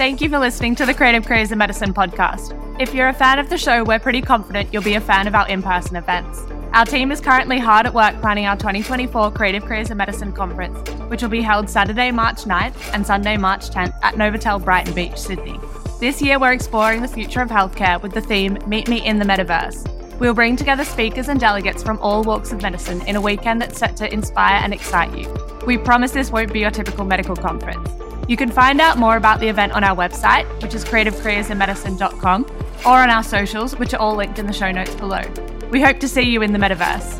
Thank you for listening to the Creative Careers in Medicine podcast. If you're a fan of the show, we're pretty confident you'll be a fan of our in person events. Our team is currently hard at work planning our 2024 Creative Careers in Medicine conference, which will be held Saturday, March 9th and Sunday, March 10th at Novotel Brighton Beach, Sydney. This year, we're exploring the future of healthcare with the theme Meet Me in the Metaverse. We'll bring together speakers and delegates from all walks of medicine in a weekend that's set to inspire and excite you. We promise this won't be your typical medical conference. You can find out more about the event on our website, which is creativecareersinmedicine.com, or on our socials, which are all linked in the show notes below. We hope to see you in the metaverse.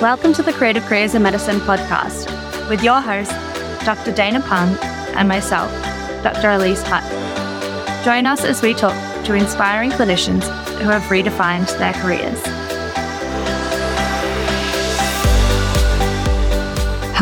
Welcome to the Creative Careers in Medicine podcast with your host, Dr. Dana Phang, and myself, Dr. Elise Hutt. Join us as we talk to inspiring clinicians who have redefined their careers.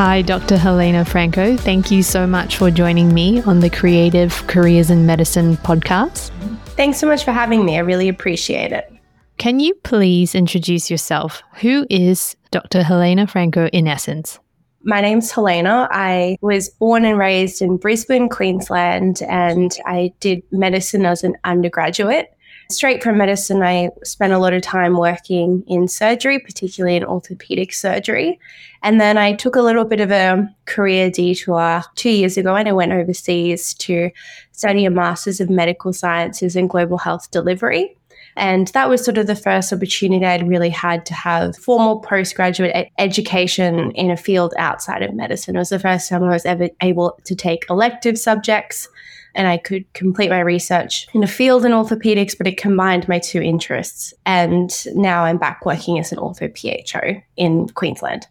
Hi, Dr. Helena Franco. Thank you so much for joining me on the Creative Careers in Medicine podcast. Thanks so much for having me. I really appreciate it. Can you please introduce yourself? Who is Dr. Helena Franco in essence? My name's Helena. I was born and raised in Brisbane, Queensland, and I did medicine as an undergraduate. Straight from medicine, I spent a lot of time working in surgery, particularly in orthopedic surgery. And then I took a little bit of a career detour two years ago and I went overseas to study a Master's of Medical Sciences in Global Health Delivery. And that was sort of the first opportunity I'd really had to have formal postgraduate education in a field outside of medicine. It was the first time I was ever able to take elective subjects and I could complete my research in a field in orthopedics, but it combined my two interests. And now I'm back working as an ortho PHO in Queensland.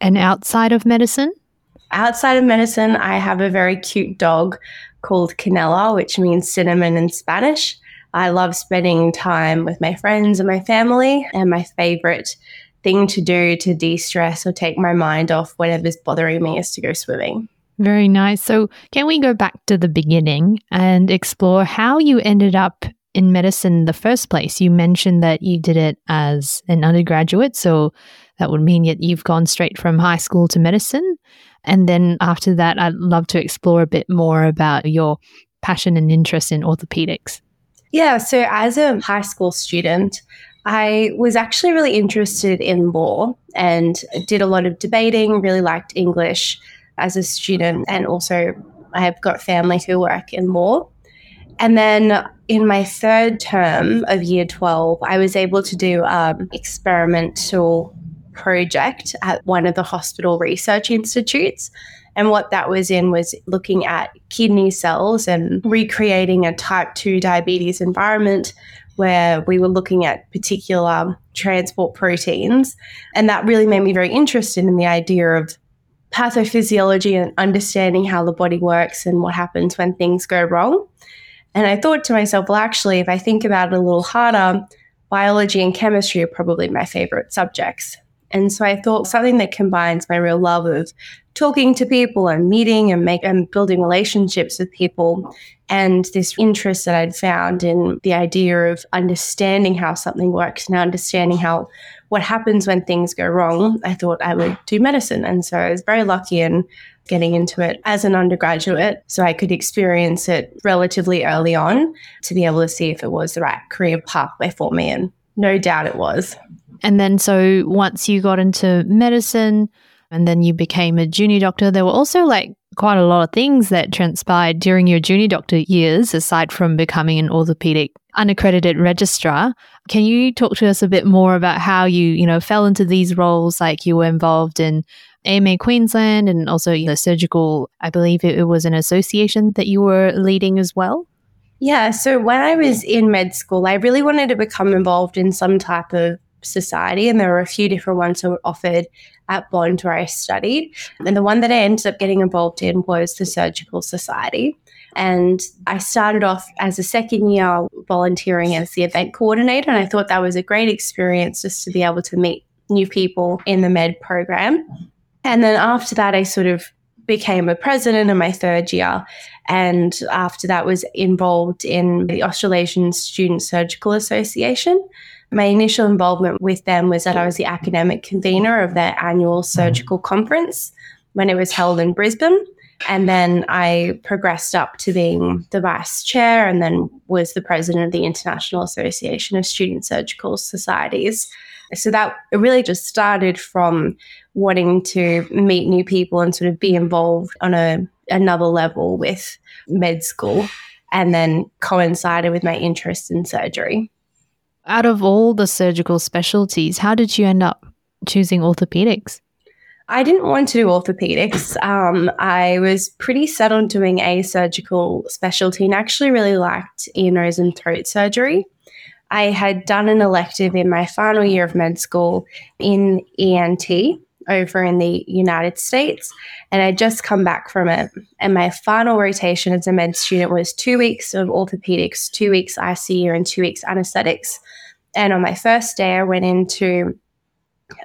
And outside of medicine? Outside of medicine, I have a very cute dog called Canela, which means cinnamon in Spanish. I love spending time with my friends and my family, and my favorite thing to do to de stress or take my mind off whatever's bothering me is to go swimming. Very nice. So, can we go back to the beginning and explore how you ended up in medicine in the first place? You mentioned that you did it as an undergraduate. So, that would mean that you've gone straight from high school to medicine. And then after that, I'd love to explore a bit more about your passion and interest in orthopedics. Yeah. So, as a high school student, I was actually really interested in law and did a lot of debating, really liked English as a student, and also I have got family who work in law. And then in my third term of year 12, I was able to do um, experimental project at one of the hospital research institutes. And what that was in was looking at kidney cells and recreating a type 2 diabetes environment where we were looking at particular transport proteins. And that really made me very interested in the idea of pathophysiology and understanding how the body works and what happens when things go wrong. And I thought to myself, well, actually, if I think about it a little harder, biology and chemistry are probably my favorite subjects. And so I thought something that combines my real love of talking to people and meeting and make and building relationships with people and this interest that I'd found in the idea of understanding how something works and understanding how what happens when things go wrong, I thought I would do medicine. And so I was very lucky in getting into it as an undergraduate so I could experience it relatively early on to be able to see if it was the right career pathway for me. And no doubt it was. And then, so once you got into medicine and then you became a junior doctor, there were also like quite a lot of things that transpired during your junior doctor years, aside from becoming an orthopedic unaccredited registrar. Can you talk to us a bit more about how you, you know, fell into these roles? Like you were involved in AMA Queensland and also the surgical, I believe it, it was an association that you were leading as well. Yeah. So when I was in med school, I really wanted to become involved in some type of society, and there were a few different ones that were offered at Bond where I studied. And the one that I ended up getting involved in was the Surgical Society. And I started off as a second year volunteering as the event coordinator. And I thought that was a great experience just to be able to meet new people in the med program. And then after that, I sort of became a president in my third year. And after that, was involved in the Australasian Student Surgical Association. My initial involvement with them was that I was the academic convener of their annual surgical conference when it was held in Brisbane. And then I progressed up to being the vice chair and then was the president of the International Association of Student Surgical Societies. So that really just started from wanting to meet new people and sort of be involved on a another level with med school and then coincided with my interest in surgery. Out of all the surgical specialties, how did you end up choosing orthopedics? I didn't want to do orthopedics. Um, I was pretty set on doing a surgical specialty and actually really liked ear, nose, and throat surgery. I had done an elective in my final year of med school in ENT over in the United States, and I'd just come back from it. And my final rotation as a med student was two weeks of orthopedics, two weeks ICU, and two weeks anesthetics. And on my first day, I went into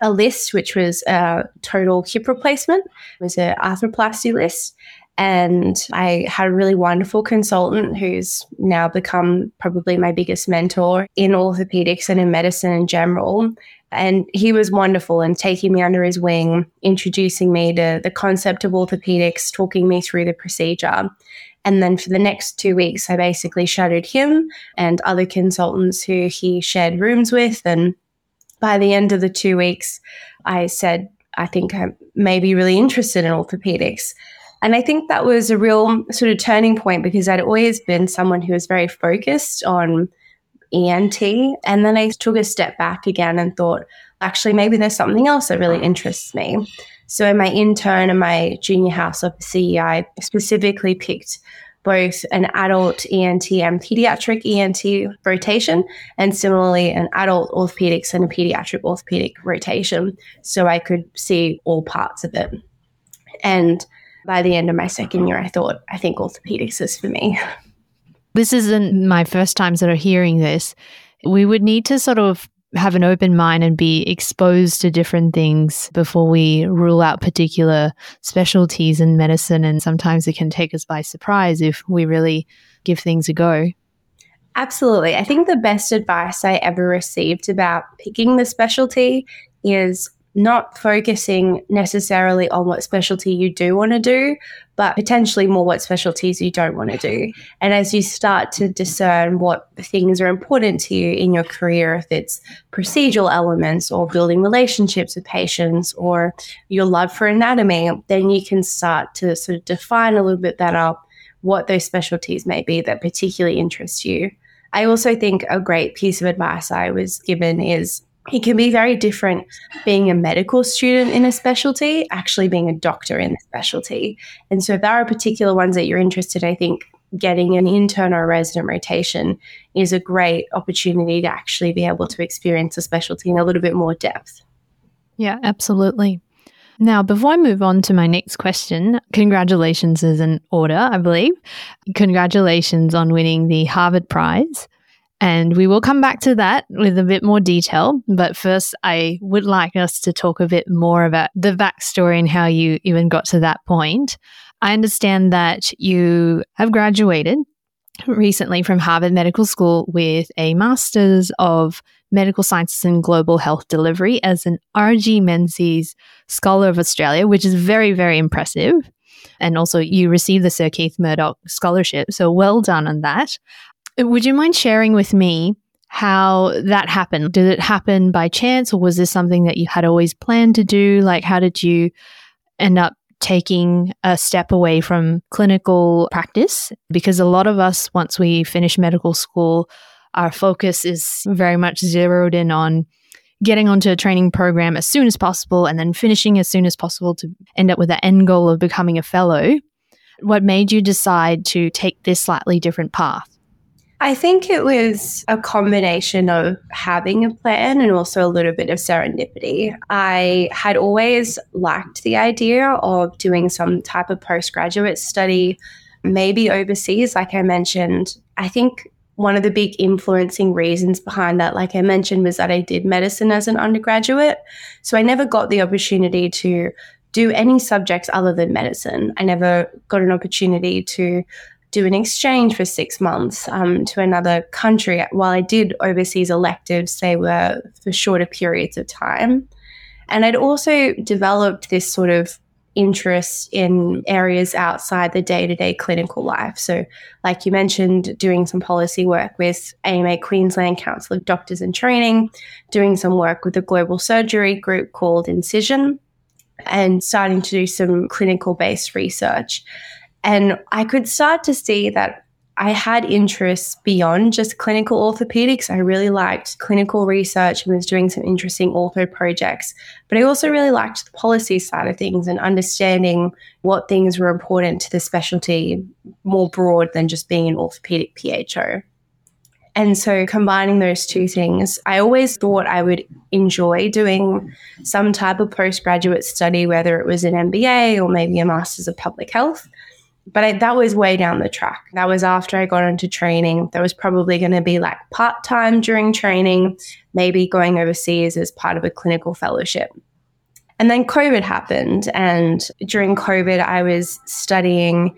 a list, which was a total hip replacement. It was an arthroplasty list. And I had a really wonderful consultant who's now become probably my biggest mentor in orthopedics and in medicine in general. And he was wonderful in taking me under his wing, introducing me to the concept of orthopedics, talking me through the procedure. And then for the next two weeks, I basically shadowed him and other consultants who he shared rooms with and by the end of the two weeks, I said, I think I may be really interested in orthopedics. And I think that was a real sort of turning point because I'd always been someone who was very focused on ENT. And then I took a step back again and thought, actually, maybe there's something else that really interests me. So in my intern and my junior house officer, I specifically picked both an adult ENT and pediatric ENT rotation, and similarly an adult orthopedics and a pediatric orthopedic rotation. So I could see all parts of it. And by the end of my second year, I thought, I think orthopedics is for me. This isn't my first time sort of hearing this. We would need to sort of have an open mind and be exposed to different things before we rule out particular specialties in medicine. And sometimes it can take us by surprise if we really give things a go. Absolutely. I think the best advice I ever received about picking the specialty is not focusing necessarily on what specialty you do want to do, but potentially more what specialties you don't want to do. And as you start to discern what things are important to you in your career, if it's procedural elements or building relationships with patients or your love for anatomy, then you can start to sort of define a little bit better what those specialties may be that particularly interest you. I also think a great piece of advice I was given is it can be very different being a medical student in a specialty, actually being a doctor in the specialty. And so, if there are particular ones that you're interested, I think getting an intern or resident rotation is a great opportunity to actually be able to experience a specialty in a little bit more depth. Yeah, absolutely. Now, before I move on to my next question, congratulations is an order, I believe. Congratulations on winning the Harvard Prize. And we will come back to that with a bit more detail. But first, I would like us to talk a bit more about the backstory and how you even got to that point. I understand that you have graduated recently from Harvard Medical School with a Master's of Medical Sciences and Global Health Delivery as an R.G. Menzies Scholar of Australia, which is very, very impressive. And also, you received the Sir Keith Murdoch Scholarship. So, well done on that. Would you mind sharing with me how that happened? Did it happen by chance or was this something that you had always planned to do? Like, how did you end up taking a step away from clinical practice? Because a lot of us, once we finish medical school, our focus is very much zeroed in on getting onto a training program as soon as possible and then finishing as soon as possible to end up with the end goal of becoming a fellow. What made you decide to take this slightly different path? I think it was a combination of having a plan and also a little bit of serendipity. I had always liked the idea of doing some type of postgraduate study, maybe overseas, like I mentioned. I think one of the big influencing reasons behind that, like I mentioned, was that I did medicine as an undergraduate. So I never got the opportunity to do any subjects other than medicine. I never got an opportunity to do an exchange for six months um, to another country. While I did overseas electives, they were for shorter periods of time. And I'd also developed this sort of interest in areas outside the day to day clinical life. So, like you mentioned, doing some policy work with AMA Queensland Council of Doctors in Training, doing some work with a global surgery group called Incision, and starting to do some clinical based research. And I could start to see that I had interests beyond just clinical orthopedics. I really liked clinical research and was doing some interesting ortho projects. But I also really liked the policy side of things and understanding what things were important to the specialty more broad than just being an orthopedic PHO. And so combining those two things, I always thought I would enjoy doing some type of postgraduate study, whether it was an MBA or maybe a Master's of Public Health but I, that was way down the track. That was after I got into training. That was probably going to be like part time during training, maybe going overseas as part of a clinical fellowship. And then COVID happened. And during COVID, I was studying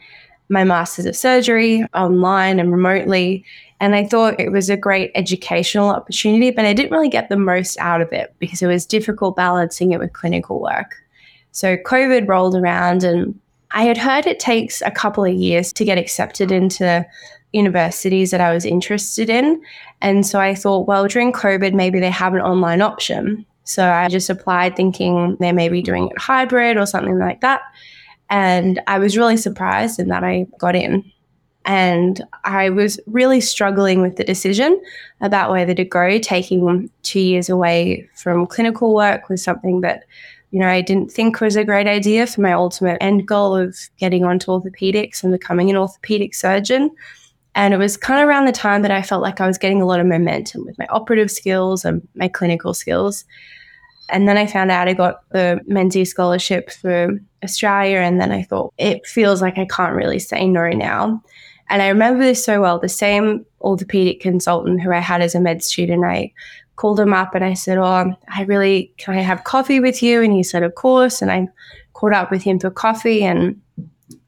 my Masters of Surgery online and remotely. And I thought it was a great educational opportunity, but I didn't really get the most out of it because it was difficult balancing it with clinical work. So COVID rolled around and I had heard it takes a couple of years to get accepted into universities that I was interested in. And so I thought, well, during COVID, maybe they have an online option. So I just applied thinking they may be doing it hybrid or something like that. And I was really surprised in that I got in. And I was really struggling with the decision about whether to go. Taking two years away from clinical work was something that you know, I didn't think was a great idea for my ultimate end goal of getting onto orthopedics and becoming an orthopedic surgeon. And it was kind of around the time that I felt like I was getting a lot of momentum with my operative skills and my clinical skills. And then I found out I got the Menzies Scholarship for Australia. And then I thought, it feels like I can't really say no now. And I remember this so well. The same orthopedic consultant who I had as a med student, I called him up and I said, Oh, I really, can I have coffee with you? And he said, Of course. And I caught up with him for coffee and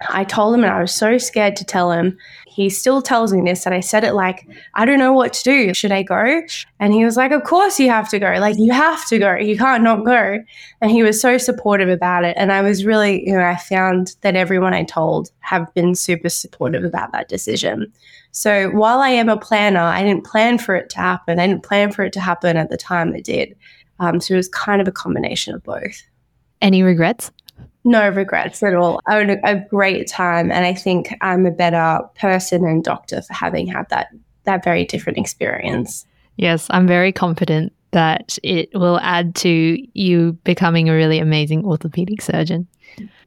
I told him, and I was so scared to tell him. He still tells me this that I said it like, I don't know what to do. Should I go? And he was like, Of course you have to go. Like, you have to go. You can't not go. And he was so supportive about it. And I was really, you know, I found that everyone I told have been super supportive about that decision. So while I am a planner, I didn't plan for it to happen. I didn't plan for it to happen at the time it did. Um, so it was kind of a combination of both. Any regrets? No regrets at all. I had a great time, and I think I'm a better person and doctor for having had that that very different experience. Yes, I'm very confident that it will add to you becoming a really amazing orthopedic surgeon.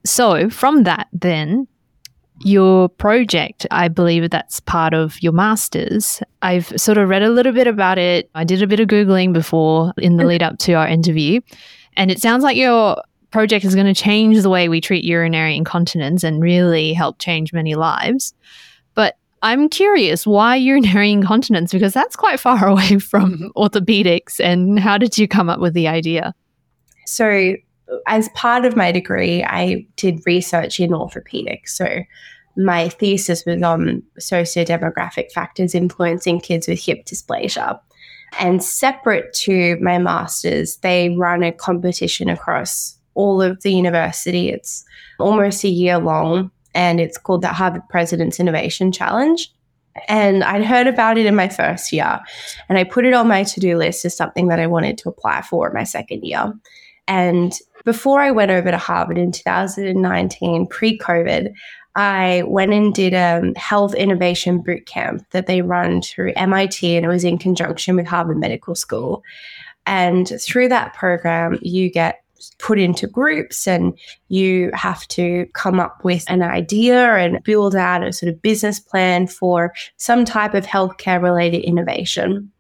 So, from that, then your project, I believe that's part of your master's. I've sort of read a little bit about it. I did a bit of Googling before in the mm. lead up to our interview. And it sounds like your project is going to change the way we treat urinary incontinence and really help change many lives. But I'm curious why urinary incontinence? Because that's quite far away from mm-hmm. orthopedics. And how did you come up with the idea? So, as part of my degree, I did research in orthopedics. So my thesis was on socio-demographic factors influencing kids with hip dysplasia. And separate to my master's, they run a competition across all of the university. It's almost a year long and it's called the Harvard President's Innovation Challenge. And I'd heard about it in my first year and I put it on my to do list as something that I wanted to apply for my second year. And before I went over to Harvard in 2019, pre COVID, I went and did a health innovation boot camp that they run through MIT, and it was in conjunction with Harvard Medical School. And through that program, you get put into groups and you have to come up with an idea and build out a sort of business plan for some type of healthcare related innovation.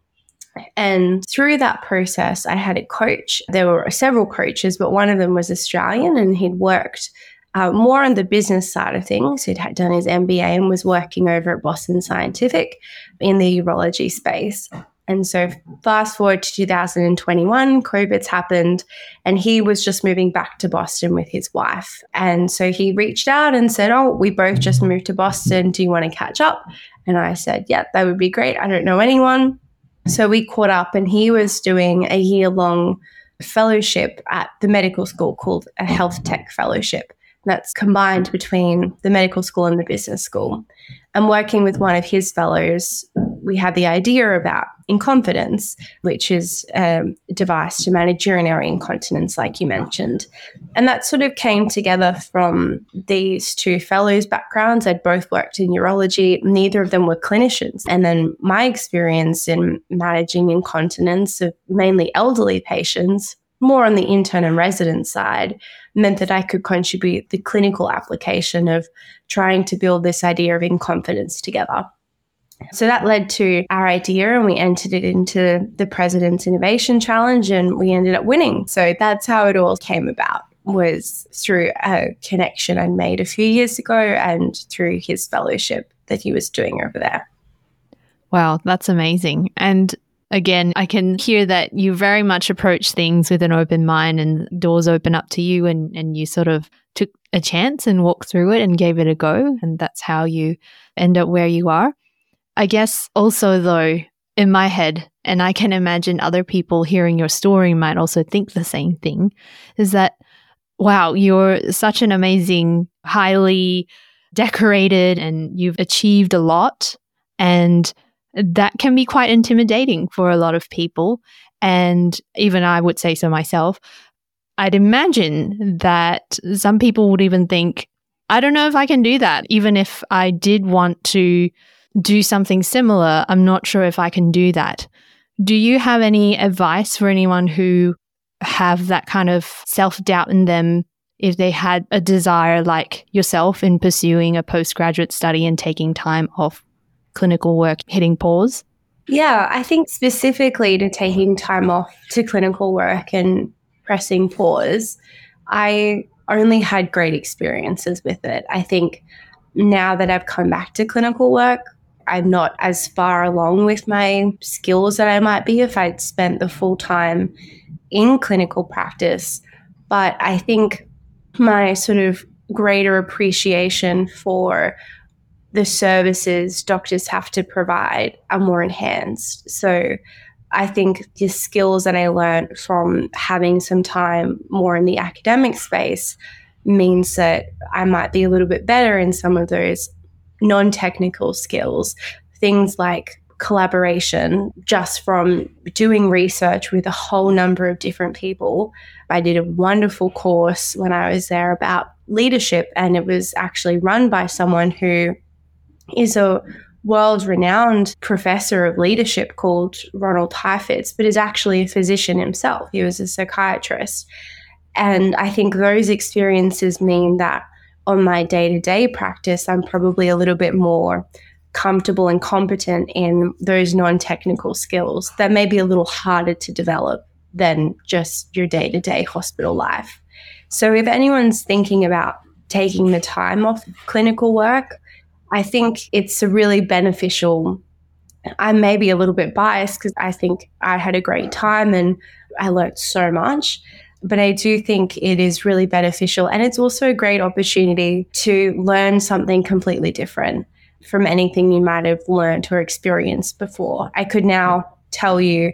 And through that process, I had a coach. There were several coaches, but one of them was Australian and he'd worked uh, more on the business side of things. He'd had done his MBA and was working over at Boston Scientific in the urology space. And so, fast forward to 2021, COVID's happened, and he was just moving back to Boston with his wife. And so he reached out and said, Oh, we both just moved to Boston. Do you want to catch up? And I said, Yeah, that would be great. I don't know anyone. So we caught up, and he was doing a year long fellowship at the medical school called a health tech fellowship. that's combined between the medical school and the business school. And working with one of his fellows, we had the idea about inconfidence, which is a device to manage urinary incontinence, like you mentioned. And that sort of came together from these two fellows' backgrounds. They'd both worked in urology, neither of them were clinicians. And then my experience in managing incontinence of mainly elderly patients more on the intern and resident side meant that I could contribute the clinical application of trying to build this idea of inconfidence together. So that led to our idea, and we entered it into the President's Innovation Challenge, and we ended up winning. So that's how it all came about. Was through a connection I made a few years ago, and through his fellowship that he was doing over there. Wow, that's amazing. And again, I can hear that you very much approach things with an open mind and doors open up to you and, and you sort of took a chance and walked through it and gave it a go. And that's how you end up where you are. I guess also, though, in my head, and I can imagine other people hearing your story might also think the same thing, is that, wow, you're such an amazing, highly decorated, and you've achieved a lot. And that can be quite intimidating for a lot of people. And even I would say so myself. I'd imagine that some people would even think, I don't know if I can do that. Even if I did want to do something similar, I'm not sure if I can do that. Do you have any advice for anyone who have that kind of self doubt in them if they had a desire like yourself in pursuing a postgraduate study and taking time off clinical work hitting pause? Yeah, I think specifically to taking time off to clinical work and pressing pause, I only had great experiences with it. I think now that I've come back to clinical work, I'm not as far along with my skills that I might be if I'd spent the full time in clinical practice. But I think my sort of greater appreciation for the services doctors have to provide are more enhanced. So I think the skills that I learned from having some time more in the academic space means that I might be a little bit better in some of those non technical skills, things like collaboration just from doing research with a whole number of different people. I did a wonderful course when I was there about leadership, and it was actually run by someone who is a world renowned professor of leadership called Ronald Heifetz, but is actually a physician himself. He was a psychiatrist. And I think those experiences mean that on my day to day practice, I'm probably a little bit more comfortable and competent in those non technical skills that may be a little harder to develop than just your day to day hospital life. So if anyone's thinking about taking the time off clinical work, I think it's a really beneficial. I may be a little bit biased because I think I had a great time and I learned so much. But I do think it is really beneficial. And it's also a great opportunity to learn something completely different from anything you might have learned or experienced before. I could now tell you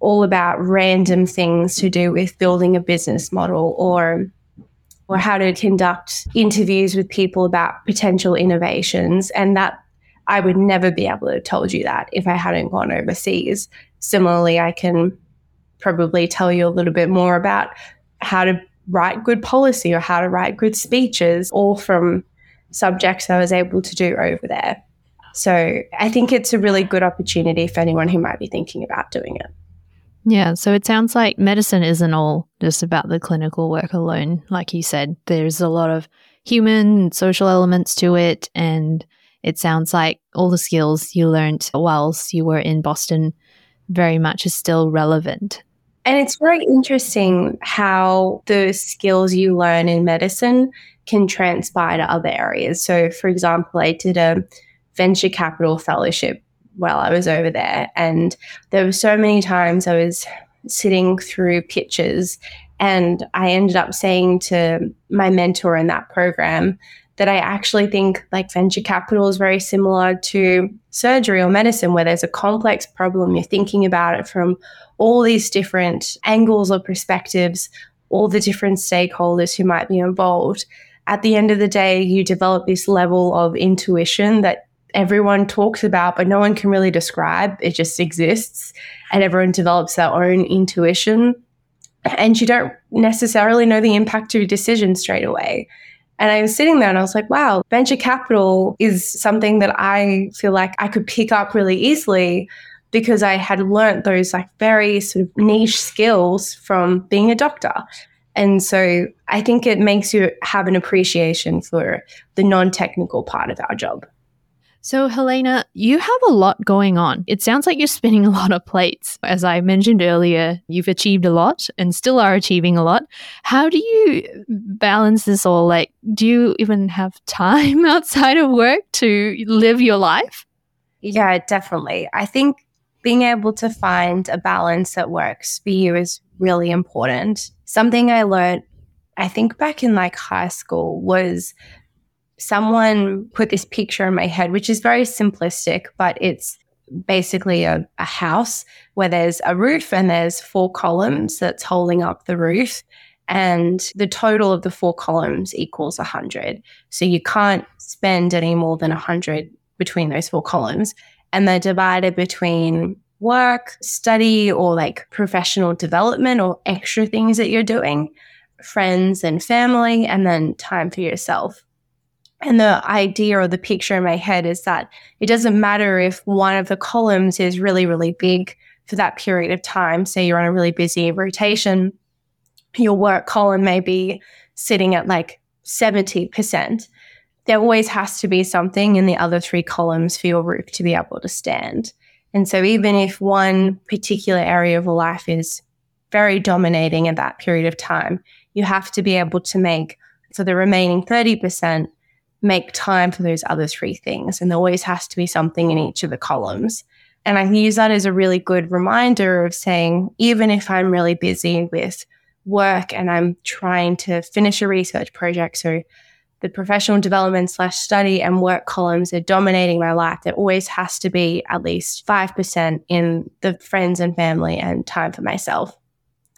all about random things to do with building a business model or or how to conduct interviews with people about potential innovations. And that I would never be able to have told you that if I hadn't gone overseas. Similarly, I can probably tell you a little bit more about how to write good policy or how to write good speeches, all from subjects I was able to do over there. So I think it's a really good opportunity for anyone who might be thinking about doing it. Yeah, so it sounds like medicine isn't all just about the clinical work alone. Like you said, there's a lot of human and social elements to it. And it sounds like all the skills you learned whilst you were in Boston very much is still relevant. And it's very interesting how the skills you learn in medicine can transpire to other areas. So, for example, I did a venture capital fellowship while I was over there. And there were so many times I was sitting through pitches and I ended up saying to my mentor in that program that I actually think like venture capital is very similar to surgery or medicine, where there's a complex problem. You're thinking about it from all these different angles or perspectives, all the different stakeholders who might be involved. at the end of the day, you develop this level of intuition that everyone talks about, but no one can really describe. It just exists, and everyone develops their own intuition. And you don't necessarily know the impact of your decision straight away. And I was sitting there and I was like, wow, venture capital is something that I feel like I could pick up really easily because I had learnt those like very sort of niche skills from being a doctor. And so I think it makes you have an appreciation for the non technical part of our job. So, Helena, you have a lot going on. It sounds like you're spinning a lot of plates. As I mentioned earlier, you've achieved a lot and still are achieving a lot. How do you balance this all? Like, do you even have time outside of work to live your life? Yeah, definitely. I think being able to find a balance that works for you is really important. Something I learned, I think back in like high school, was someone put this picture in my head, which is very simplistic, but it's basically a, a, house where there's a roof and there's four columns that's holding up the roof. And the total of the four columns equals 100. So you can't spend any more than 100 between those four columns. And they're divided between work, study, or like professional development or extra things that you're doing, friends and family, and then time for yourself. And the idea or the picture in my head is that it doesn't matter if one of the columns is really, really big for that period of time. Say you're on a really busy rotation, your work column may be sitting at like 70%. There always has to be something in the other three columns for your roof to be able to stand. And so, even if one particular area of life is very dominating at that period of time, you have to be able to make for the remaining 30% make time for those other three things. And there always has to be something in each of the columns. And I can use that as a really good reminder of saying, even if I'm really busy with work and I'm trying to finish a research project, so the professional development slash study and work columns are dominating my life, there always has to be at least 5% in the friends and family and time for myself.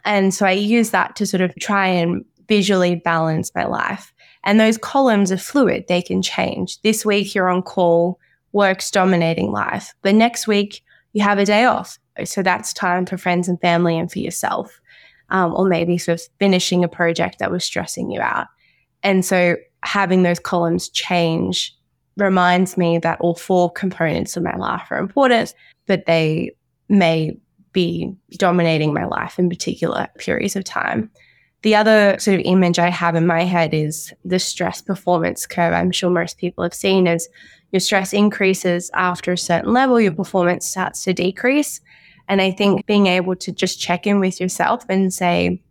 And so I use that to sort of try and visually balance my life. And those columns are fluid, they can change. This week you're on call, work's dominating life. But next week you have a day off. So that's time for friends and family and for yourself. Um, or maybe sort of finishing a project that was stressing you out. And so having those columns change reminds me that all four components of my life are important, but they may be dominating my life in particular periods of time. The other sort of image I have in my head is the stress performance curve. I'm sure most people have seen as your stress increases after a certain level, your performance starts to decrease. And I think being able to just check in with yourself and say,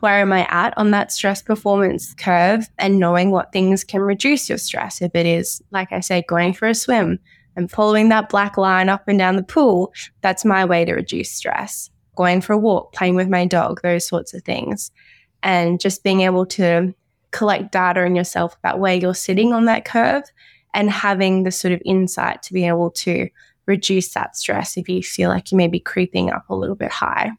where am I at on that stress performance curve and knowing what things can reduce your stress. If it is, like I said, going for a swim and following that black line up and down the pool, that's my way to reduce stress. Going for a walk, playing with my dog, those sorts of things and just being able to collect data in yourself about where you're sitting on that curve and having the sort of insight to be able to reduce that stress if you feel like you may be creeping up a little bit high.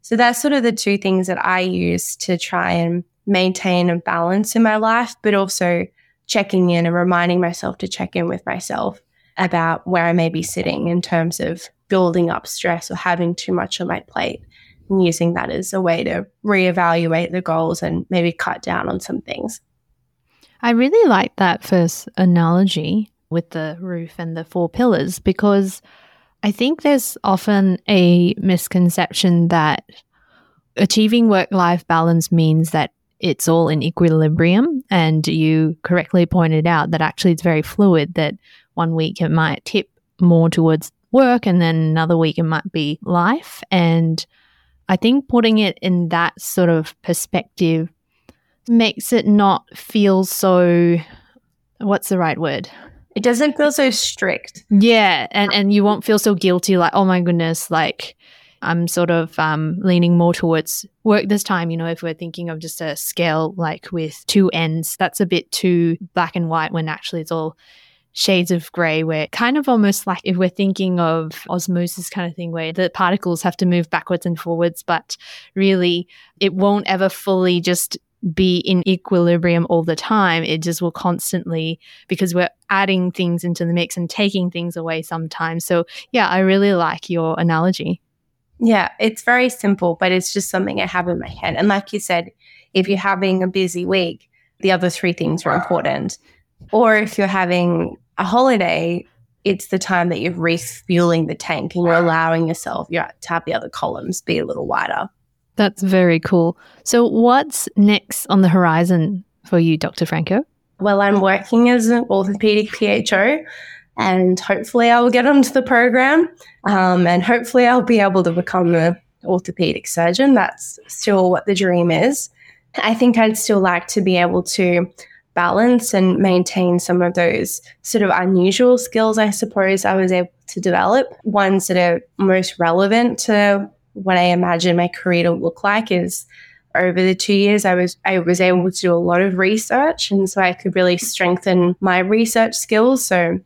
So that's sort of the two things that I use to try and maintain a balance in my life, but also checking in and reminding myself to check in with myself about where I may be sitting in terms of building up stress or having too much on my plate using that as a way to reevaluate the goals and maybe cut down on some things. I really like that first analogy with the roof and the four pillars because I think there's often a misconception that achieving work life balance means that it's all in equilibrium. And you correctly pointed out that actually it's very fluid, that one week it might tip more towards work and then another week it might be life. And I think putting it in that sort of perspective makes it not feel so what's the right word? It doesn't feel so strict. Yeah, and and you won't feel so guilty like, "Oh my goodness, like I'm sort of um, leaning more towards work this time. You know, if we're thinking of just a scale like with two ends, that's a bit too black and white when actually it's all shades of gray where kind of almost like if we're thinking of osmosis kind of thing where the particles have to move backwards and forwards but really it won't ever fully just be in equilibrium all the time. It just will constantly, because we're adding things into the mix and taking things away sometimes. So, yeah, I really like your analogy. Yeah, it's very simple, but it's just something I have in my head. And like you said, if you're having a busy week, the other three things are important. Or if you're having a holiday, it's the time that you're refueling the tank and you're allowing yourself you to have the other columns be a little wider. That's very cool. So, what's next on the horizon for you, Dr. Franco? Well, I'm working as an orthopedic PHO, and hopefully, I will get onto the program, um, and hopefully, I'll be able to become an orthopedic surgeon. That's still what the dream is. I think I'd still like to be able to balance and maintain some of those sort of unusual skills, I suppose, I was able to develop. Ones that are most relevant to what I imagine my career to look like is over the two years I was I was able to do a lot of research and so I could really strengthen my research skills. So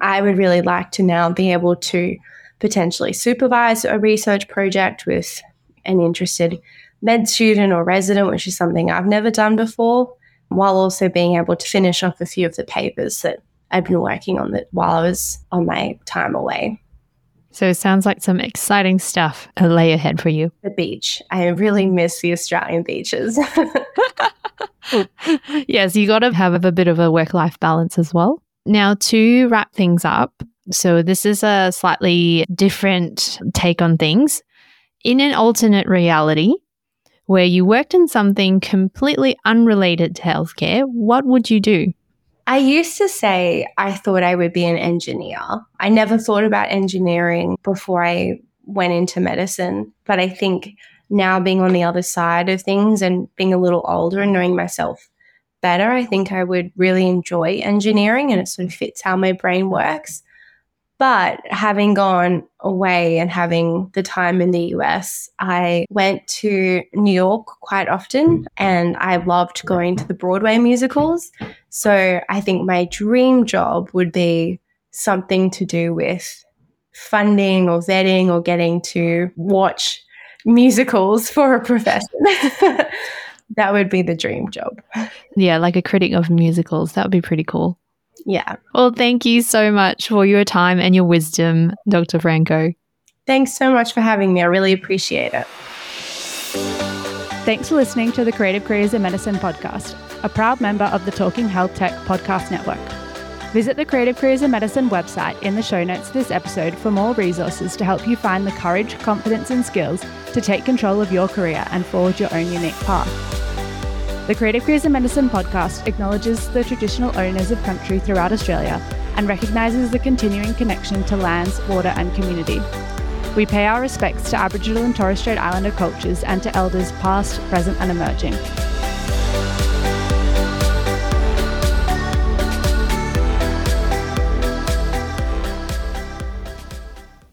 I would really like to now be able to potentially supervise a research project with an interested med student or resident, which is something I've never done before, while also being able to finish off a few of the papers that I've been working on that while I was on my time away. So it sounds like some exciting stuff lay ahead for you. The beach. I really miss the Australian beaches. yes, you got to have a bit of a work life balance as well. Now, to wrap things up, so this is a slightly different take on things. In an alternate reality where you worked in something completely unrelated to healthcare, what would you do? I used to say I thought I would be an engineer. I never thought about engineering before I went into medicine. But I think now being on the other side of things and being a little older and knowing myself better, I think I would really enjoy engineering and it sort of fits how my brain works. But having gone away and having the time in the US, I went to New York quite often mm. and I loved going to the Broadway musicals. So I think my dream job would be something to do with funding or vetting or getting to watch musicals for a profession. that would be the dream job. Yeah, like a critic of musicals. That would be pretty cool. Yeah. Well, thank you so much for your time and your wisdom, Dr. Franco. Thanks so much for having me. I really appreciate it. Thanks for listening to the Creative Careers in Medicine podcast, a proud member of the Talking Health Tech podcast network. Visit the Creative Careers in Medicine website in the show notes to this episode for more resources to help you find the courage, confidence, and skills to take control of your career and forge your own unique path. The Creative Careers in Medicine podcast acknowledges the traditional owners of country throughout Australia and recognises the continuing connection to lands, water, and community. We pay our respects to Aboriginal and Torres Strait Islander cultures and to elders past, present, and emerging.